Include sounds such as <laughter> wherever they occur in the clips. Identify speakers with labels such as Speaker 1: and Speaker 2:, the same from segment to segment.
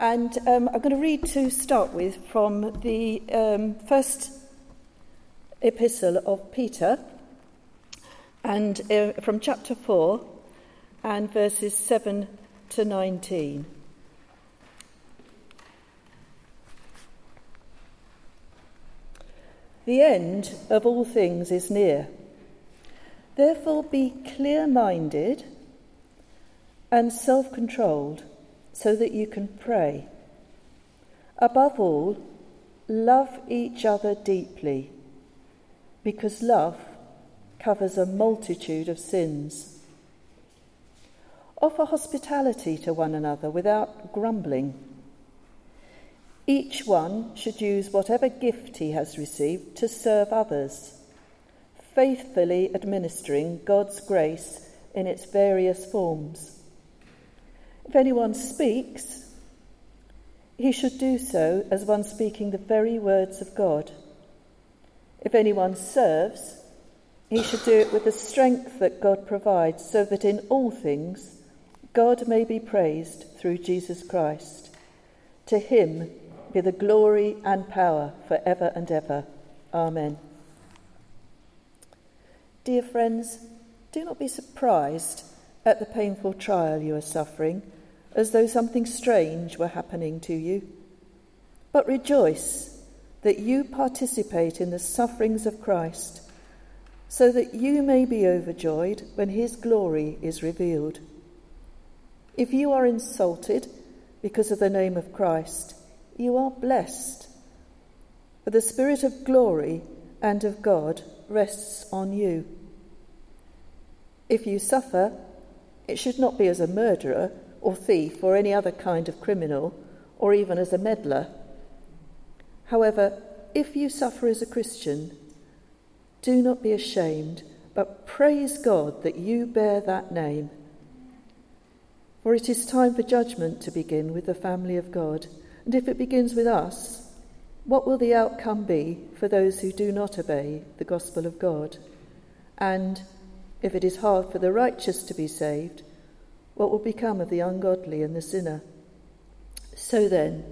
Speaker 1: And um, I'm going to read to start with from the um, first epistle of Peter, and uh, from chapter 4 and verses 7 to 19. The end of all things is near. Therefore, be clear minded and self controlled so that you can pray. Above all, love each other deeply because love covers a multitude of sins. Offer hospitality to one another without grumbling. Each one should use whatever gift he has received to serve others, faithfully administering God's grace in its various forms. If anyone speaks, he should do so as one speaking the very words of God. If anyone serves, he should do it with the strength that God provides, so that in all things God may be praised through Jesus Christ. To him be the glory and power for ever and ever. Amen. Dear friends, do not be surprised at the painful trial you are suffering, as though something strange were happening to you. But rejoice that you participate in the sufferings of Christ, so that you may be overjoyed when his glory is revealed. If you are insulted because of the name of Christ, you are blessed, for the Spirit of glory and of God rests on you. If you suffer, it should not be as a murderer or thief or any other kind of criminal, or even as a meddler. However, if you suffer as a Christian, do not be ashamed, but praise God that you bear that name. For it is time for judgment to begin with the family of God. And if it begins with us, what will the outcome be for those who do not obey the gospel of God? And if it is hard for the righteous to be saved, what will become of the ungodly and the sinner? So then,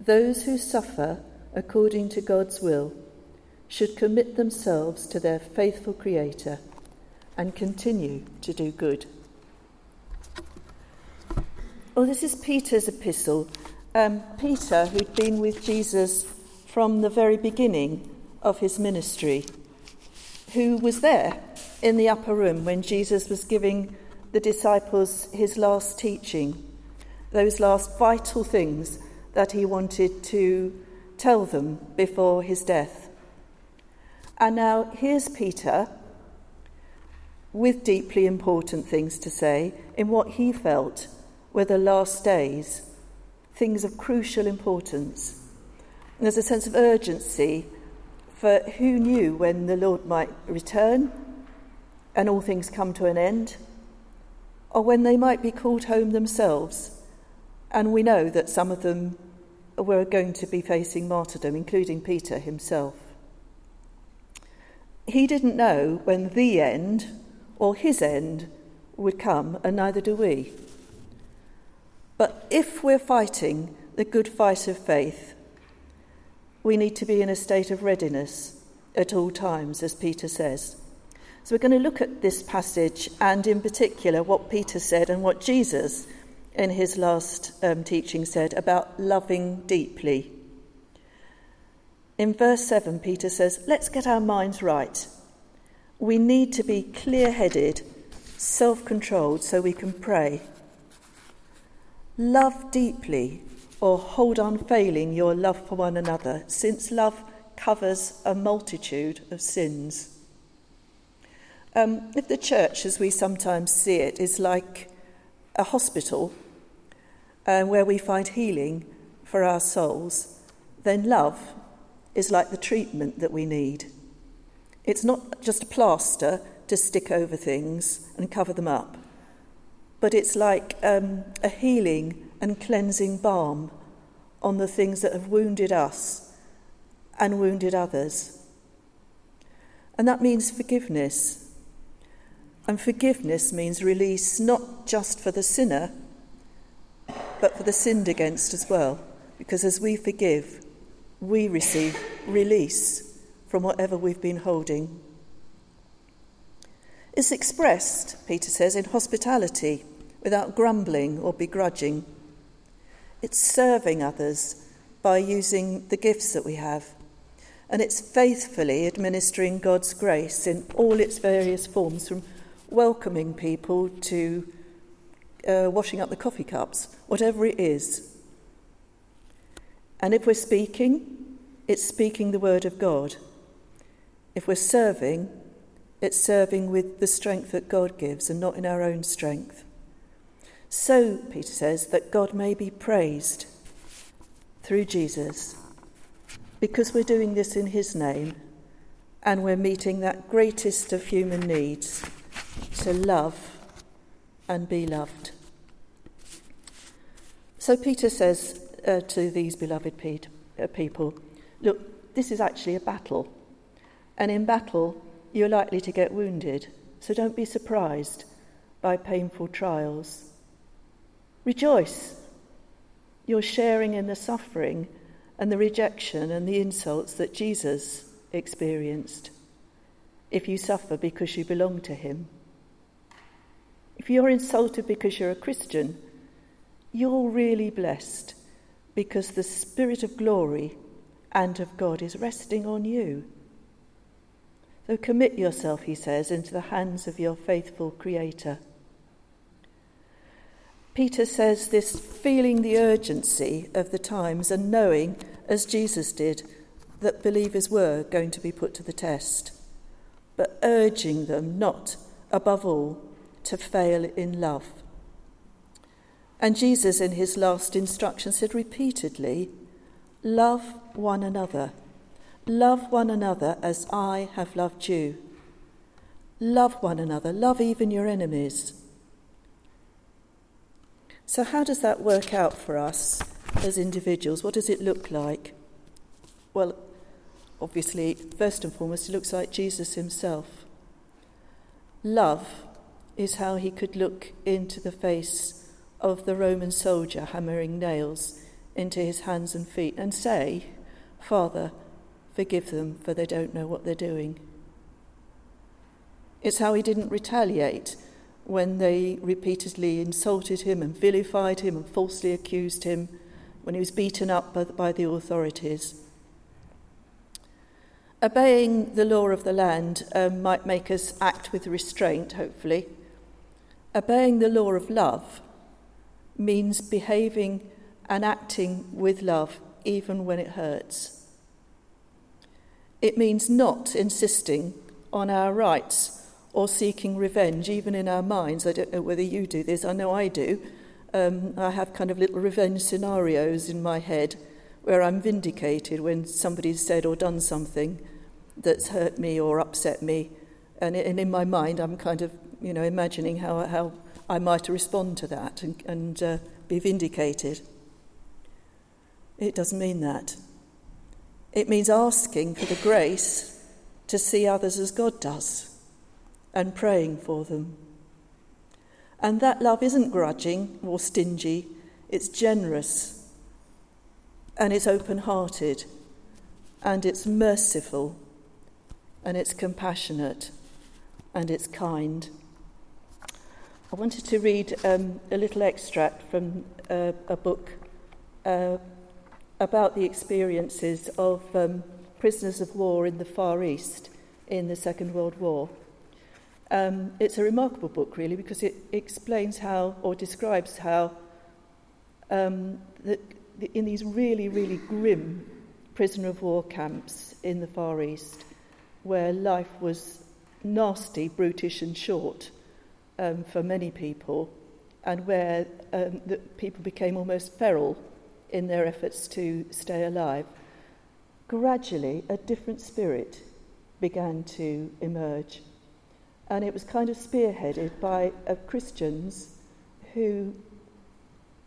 Speaker 1: those who suffer according to God's will, should commit themselves to their faithful Creator and continue to do good. Well, this is Peter's epistle. Um, Peter, who'd been with Jesus from the very beginning of his ministry, who was there in the upper room when Jesus was giving the disciples his last teaching, those last vital things that he wanted to tell them before his death. And now here's Peter with deeply important things to say in what he felt were the last days, things of crucial importance. And there's a sense of urgency for who knew when the Lord might return and all things come to an end, or when they might be called home themselves. And we know that some of them were going to be facing martyrdom, including Peter himself. He didn't know when the end or his end would come, and neither do we. But if we're fighting the good fight of faith, we need to be in a state of readiness at all times, as Peter says. So we're going to look at this passage and, in particular, what Peter said and what Jesus in his last um, teaching said about loving deeply. In verse 7, Peter says, Let's get our minds right. We need to be clear headed, self controlled, so we can pray. Love deeply, or hold unfailing your love for one another, since love covers a multitude of sins. Um, if the church, as we sometimes see it, is like a hospital uh, where we find healing for our souls, then love is like the treatment that we need. It's not just a plaster to stick over things and cover them up, but it's like um, a healing and cleansing balm on the things that have wounded us and wounded others. And that means forgiveness and forgiveness means release not just for the sinner, but for the sinned against as well, because as we forgive, we receive release from whatever we've been holding. It's expressed, Peter says, in hospitality without grumbling or begrudging. It's serving others by using the gifts that we have. And it's faithfully administering God's grace in all its various forms, from welcoming people to uh, washing up the coffee cups, whatever it is. And if we're speaking, it's speaking the word of God. If we're serving, it's serving with the strength that God gives and not in our own strength. So, Peter says, that God may be praised through Jesus because we're doing this in his name and we're meeting that greatest of human needs to love and be loved. So Peter says uh, to these beloved pe- uh, people, Look, this is actually a battle. And in battle, you're likely to get wounded. So don't be surprised by painful trials. Rejoice. You're sharing in the suffering and the rejection and the insults that Jesus experienced if you suffer because you belong to him. If you're insulted because you're a Christian, you're really blessed because the Spirit of glory and of God is resting on you. So commit yourself, he says, into the hands of your faithful Creator. Peter says this feeling the urgency of the times and knowing, as Jesus did, that believers were going to be put to the test, but urging them not, above all, to fail in love. And Jesus, in his last instruction, said repeatedly, Love one another. Love one another as I have loved you. Love one another. Love even your enemies. So, how does that work out for us as individuals? What does it look like? Well, obviously, first and foremost, it looks like Jesus himself. Love is how he could look into the face of the Roman soldier hammering nails into his hands and feet and say, Father, forgive them, for they don't know what they're doing. It's how he didn't retaliate when they repeatedly insulted him and vilified him and falsely accused him, when he was beaten up by, by the authorities. Obeying the law of the land um, might make us act with restraint, hopefully, Obeying the law of love means behaving and acting with love even when it hurts. It means not insisting on our rights or seeking revenge, even in our minds. I don't know whether you do this, I know I do. Um, I have kind of little revenge scenarios in my head where I'm vindicated when somebody's said or done something that's hurt me or upset me. And, in my mind, I'm kind of you know, imagining how, how I might respond to that and, and uh, be vindicated. It doesn't mean that. It means asking for the grace to see others as God does and praying for them. And that love isn't grudging or stingy, it's generous and it's open hearted and it's merciful and it's compassionate and it's kind. I wanted to read um, a little extract from uh, a book uh, about the experiences of um, prisoners of war in the Far East in the Second World War. Um, it's a remarkable book, really, because it explains how, or describes how, um, the, the, in these really, really grim prisoner of war camps in the Far East, where life was nasty, brutish, and short, um, for many people, and where um, the people became almost feral in their efforts to stay alive, gradually a different spirit began to emerge. And it was kind of spearheaded by uh, Christians who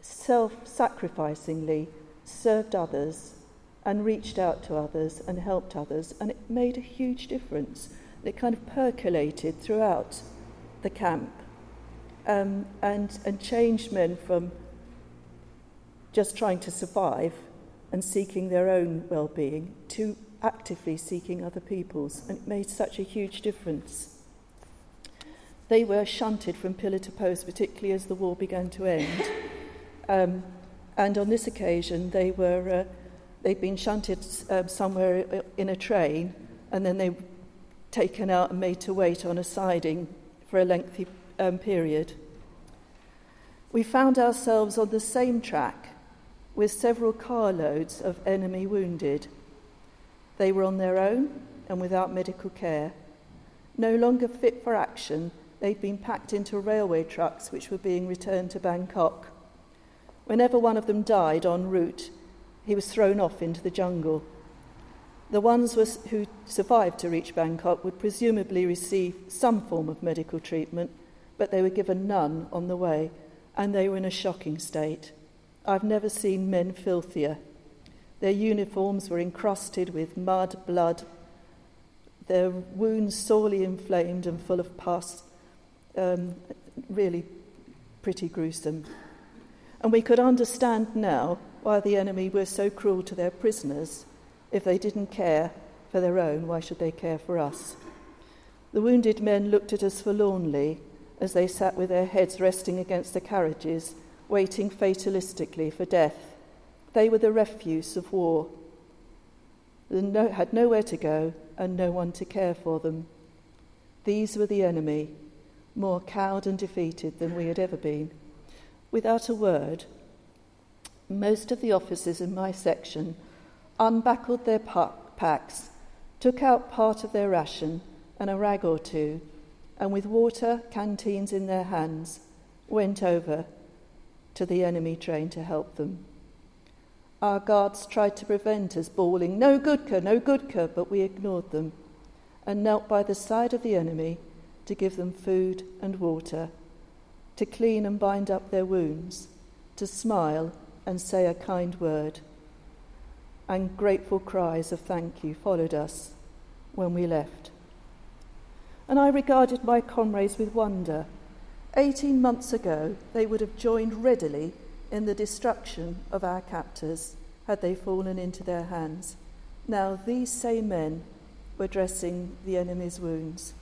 Speaker 1: self sacrificingly served others and reached out to others and helped others, and it made a huge difference. It kind of percolated throughout the camp um, and, and changed men from just trying to survive and seeking their own well being to actively seeking other people's. And it made such a huge difference. They were shunted from pillar to post, particularly as the war began to end. Um, and on this occasion, they were, uh, they'd been shunted um, somewhere in a train, and then they were taken out and made to wait on a siding for a lengthy um, period. We found ourselves on the same track with several carloads of enemy wounded. They were on their own and without medical care. No longer fit for action, they'd been packed into railway trucks which were being returned to Bangkok. Whenever one of them died en route, he was thrown off into the jungle. The ones who survived to reach Bangkok would presumably receive some form of medical treatment, but they were given none on the way, and they were in a shocking state. I've never seen men filthier. Their uniforms were encrusted with mud, blood, their wounds sorely inflamed and full of pus. Um, really pretty gruesome. And we could understand now why the enemy were so cruel to their prisoners. If they didn't care for their own, why should they care for us? The wounded men looked at us forlornly as they sat with their heads resting against the carriages waiting fatalistically for death. They were the refuse of war. They no, had nowhere to go and no one to care for them. These were the enemy, more cowed and defeated than we had ever been. Without a word, most of the officers in my section unbuckled their packs, took out part of their ration and a rag or two, and with water canteens in their hands, went over to the enemy train to help them. Our guards tried to prevent us, bawling, No Gurkha, no Gurkha, but we ignored them and knelt by the side of the enemy to give them food and water, to clean and bind up their wounds, to smile and say a kind word. And grateful cries of thank you followed us when we left. And I regarded my comrades with wonder 18 months ago, they would have joined readily in the destruction of our captors had they fallen into their hands. Now, these same men were dressing the enemy's wounds.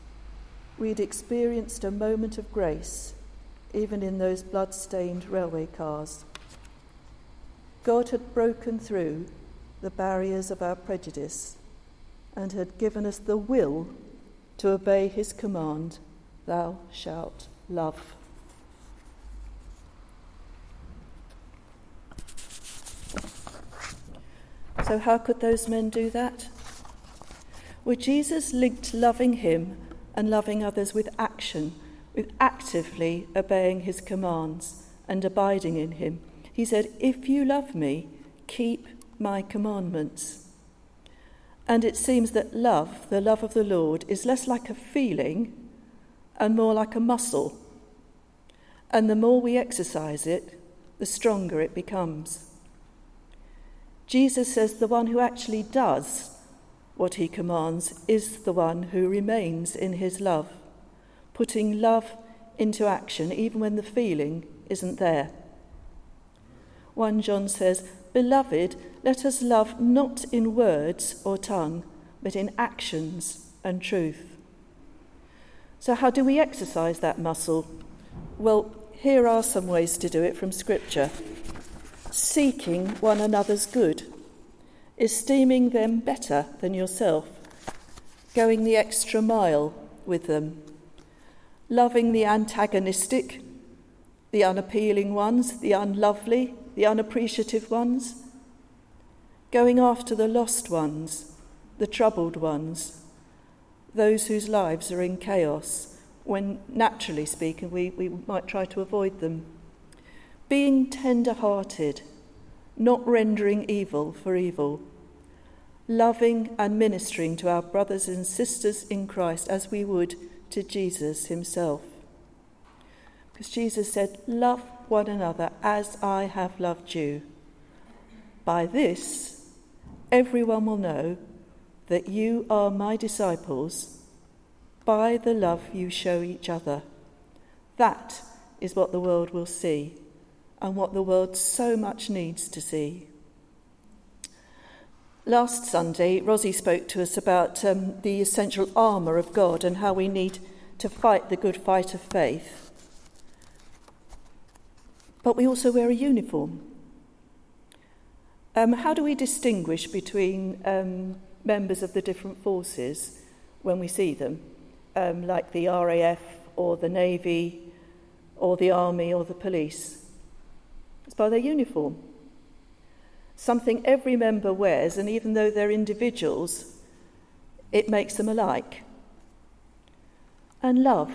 Speaker 1: We'd experienced a moment of grace, even in those blood stained railway cars. God had broken through the barriers of our prejudice and had given us the will to obey his command, Thou shalt love. So, how could those men do that? Well, Jesus linked loving him and loving others with action, with actively obeying his commands and abiding in him. He said, If you love me, keep my commandments. And it seems that love, the love of the Lord, is less like a feeling and more like a muscle. And the more we exercise it, the stronger it becomes. Jesus says the one who actually does what he commands is the one who remains in his love, putting love into action even when the feeling isn't there. 1 John says, Beloved, let us love not in words or tongue, but in actions and truth. So, how do we exercise that muscle? Well, here are some ways to do it from Scripture seeking one another's good, esteeming them better than yourself, going the extra mile with them, loving the antagonistic, the unappealing ones, the unlovely, the unappreciative ones, going after the lost ones, the troubled ones, those whose lives are in chaos, when naturally speaking, we, we might try to avoid them. Being tender hearted, not rendering evil for evil, loving and ministering to our brothers and sisters in Christ as we would to Jesus himself. Because Jesus said, Love one another as I have loved you. By this, everyone will know that you are my disciples by the love you show each other. That is what the world will see and what the world so much needs to see. Last Sunday, Rosie spoke to us about um, the essential armour of God and how we need to fight the good fight of faith. But we also wear a uniform. Um, how do we distinguish between um, members of the different forces when we see them, um, like the RAF or the Navy or the Army or the police? It's by their uniform something every member wears, and even though they're individuals, it makes them alike. And love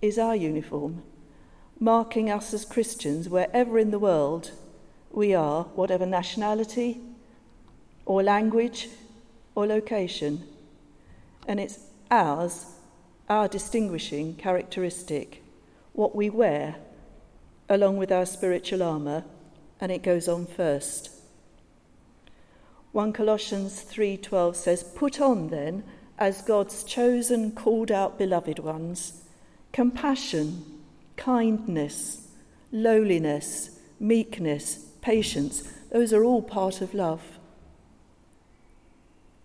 Speaker 1: is our uniform, marking us as Christians wherever in the world we are, whatever nationality or language or location. And it's ours, our distinguishing characteristic, what we wear, along with our spiritual armour and it goes on first. 1 Colossians 3:12 says, "Put on then as God's chosen, called out beloved ones, compassion, kindness, lowliness, meekness, patience. Those are all part of love.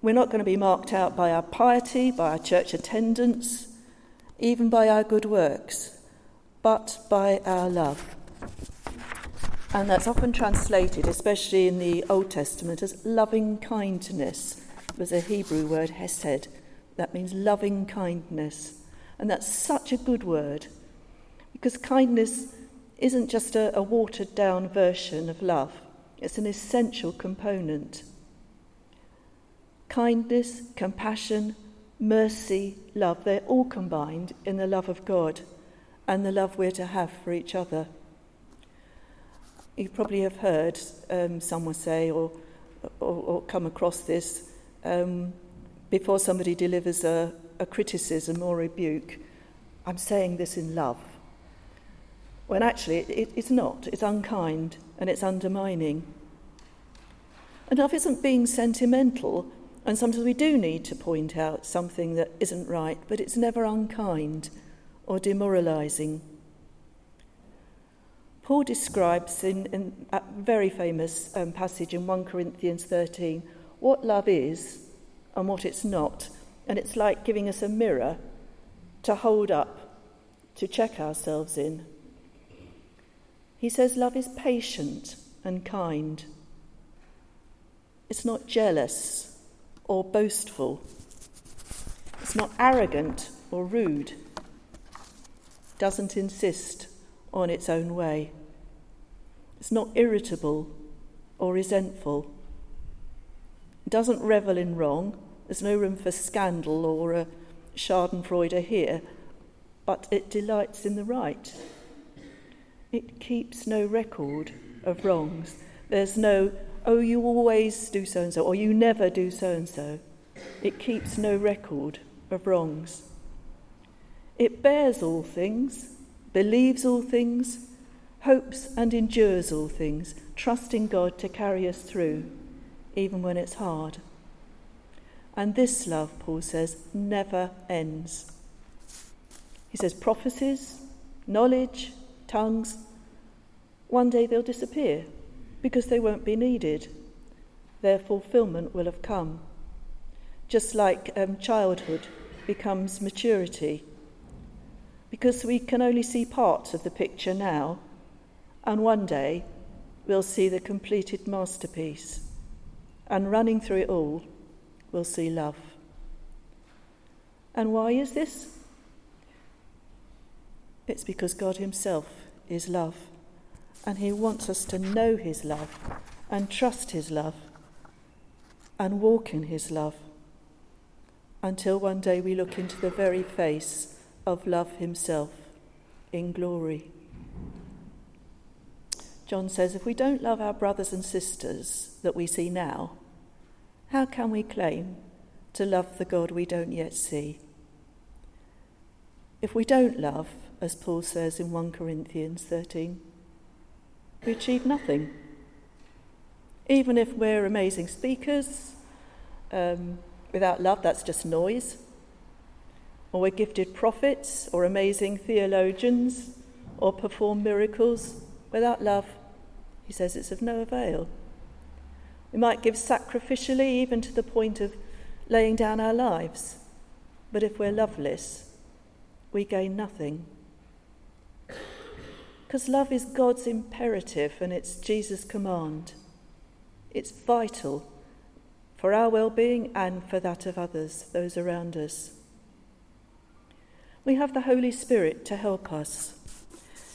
Speaker 1: We're not going to be marked out by our piety, by our church attendance, even by our good works, but by our love. And that's often translated, especially in the Old Testament, as loving kindness. Was a Hebrew word, hesed. That means loving kindness. And that's such a good word because kindness isn't just a, a watered down version of love, it's an essential component. Kindness, compassion, mercy, love, they're all combined in the love of God and the love we're to have for each other. You probably have heard um, someone say or, or, or come across this um, before somebody delivers a, a criticism or rebuke. I'm saying this in love. When actually it, it's not. It's unkind and it's undermining. And love isn't being sentimental, and sometimes we do need to point out something that isn't right, but it's never unkind or demoralizing. Paul describes in, in a very famous um, passage in 1 Corinthians 13 what love is and what it's not. And it's like giving us a mirror to hold up, to check ourselves in. He says love is patient and kind. It's not jealous or boastful. It's not arrogant or rude. Doesn't insist on its own way. It's not irritable or resentful. It doesn't revel in wrong. There's no room for scandal or a schadenfreude here, but it delights in the right. It keeps no record of wrongs. There's no, oh, you always do so and so, or you never do so and so. It keeps no record of wrongs. It bears all things, believes all things, hopes and endures all things, trusting God to carry us through, even when it's hard. And this love, Paul says, never ends. He says prophecies, knowledge, tongues, one day they'll disappear because they won't be needed. Their fulfillment will have come. Just like um, childhood becomes maturity because we can only see parts of the picture now, and one day we'll see the completed masterpiece. And running through it all, we'll see love. And why is this? It's because God Himself is love, and He wants us to know His love and trust His love and walk in His love until one day we look into the very face of love himself in glory. John says, if we don't love our brothers and sisters that we see now, how can we claim to love the God we don't yet see? If we don't love, as Paul says in 1 Corinthians 13, we achieve nothing. Even if we're amazing speakers, um, without love, that's just noise or we're gifted prophets or amazing theologians or perform miracles Without love, he says it's of no avail. We might give sacrificially, even to the point of laying down our lives. But if we're loveless, we gain nothing. Because love is God's imperative and it's Jesus' command. It's vital for our well being and for that of others, those around us. We have the Holy Spirit to help us.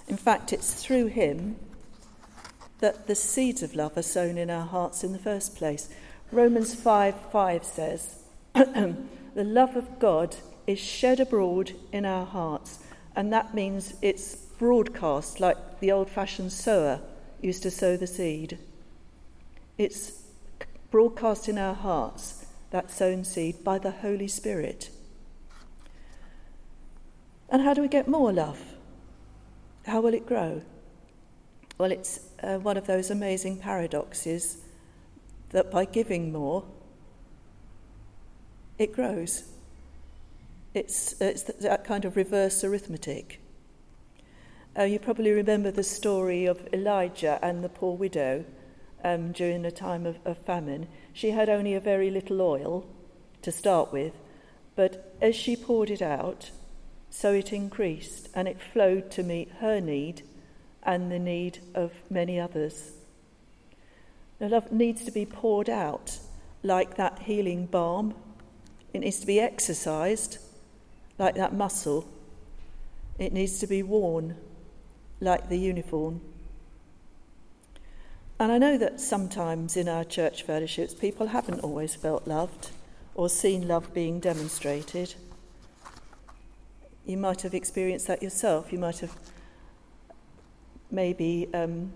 Speaker 1: In fact, it's through Him that the seeds of love are sown in our hearts in the first place. Romans 5 5 says, <clears throat> The love of God is shed abroad in our hearts, and that means it's broadcast like the old fashioned sower used to sow the seed. It's broadcast in our hearts, that sown seed, by the Holy Spirit. And how do we get more love? How will it grow? Well, it's uh, one of those amazing paradoxes that by giving more, it grows. It's, it's that kind of reverse arithmetic. Uh, you probably remember the story of Elijah and the poor widow um, during a time of, of famine. She had only a very little oil to start with, but as she poured it out, so it increased and it flowed to meet her need and the need of many others. Now, love needs to be poured out like that healing balm. It needs to be exercised like that muscle. It needs to be worn like the uniform. And I know that sometimes in our church fellowships, people haven't always felt loved or seen love being demonstrated. You might have experienced that yourself. You might have maybe um,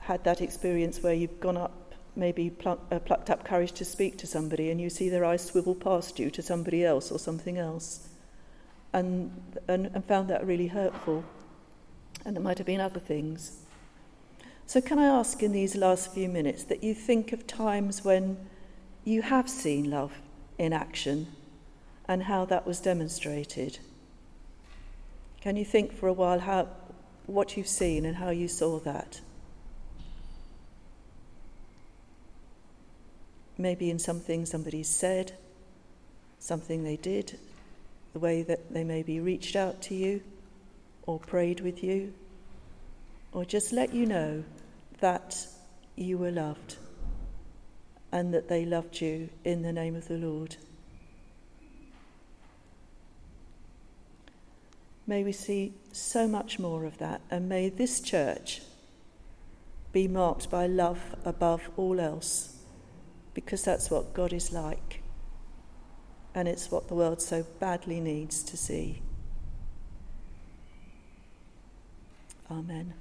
Speaker 1: had that experience where you've gone up, maybe pluck, uh, plucked up courage to speak to somebody, and you see their eyes swivel past you to somebody else or something else, and, and, and found that really hurtful. And there might have been other things. So, can I ask in these last few minutes that you think of times when you have seen love in action and how that was demonstrated? Can you think for a while how, what you've seen and how you saw that? Maybe in something somebody said, something they did, the way that they maybe reached out to you or prayed with you, or just let you know that you were loved and that they loved you in the name of the Lord. May we see so much more of that, and may this church be marked by love above all else, because that's what God is like, and it's what the world so badly needs to see. Amen.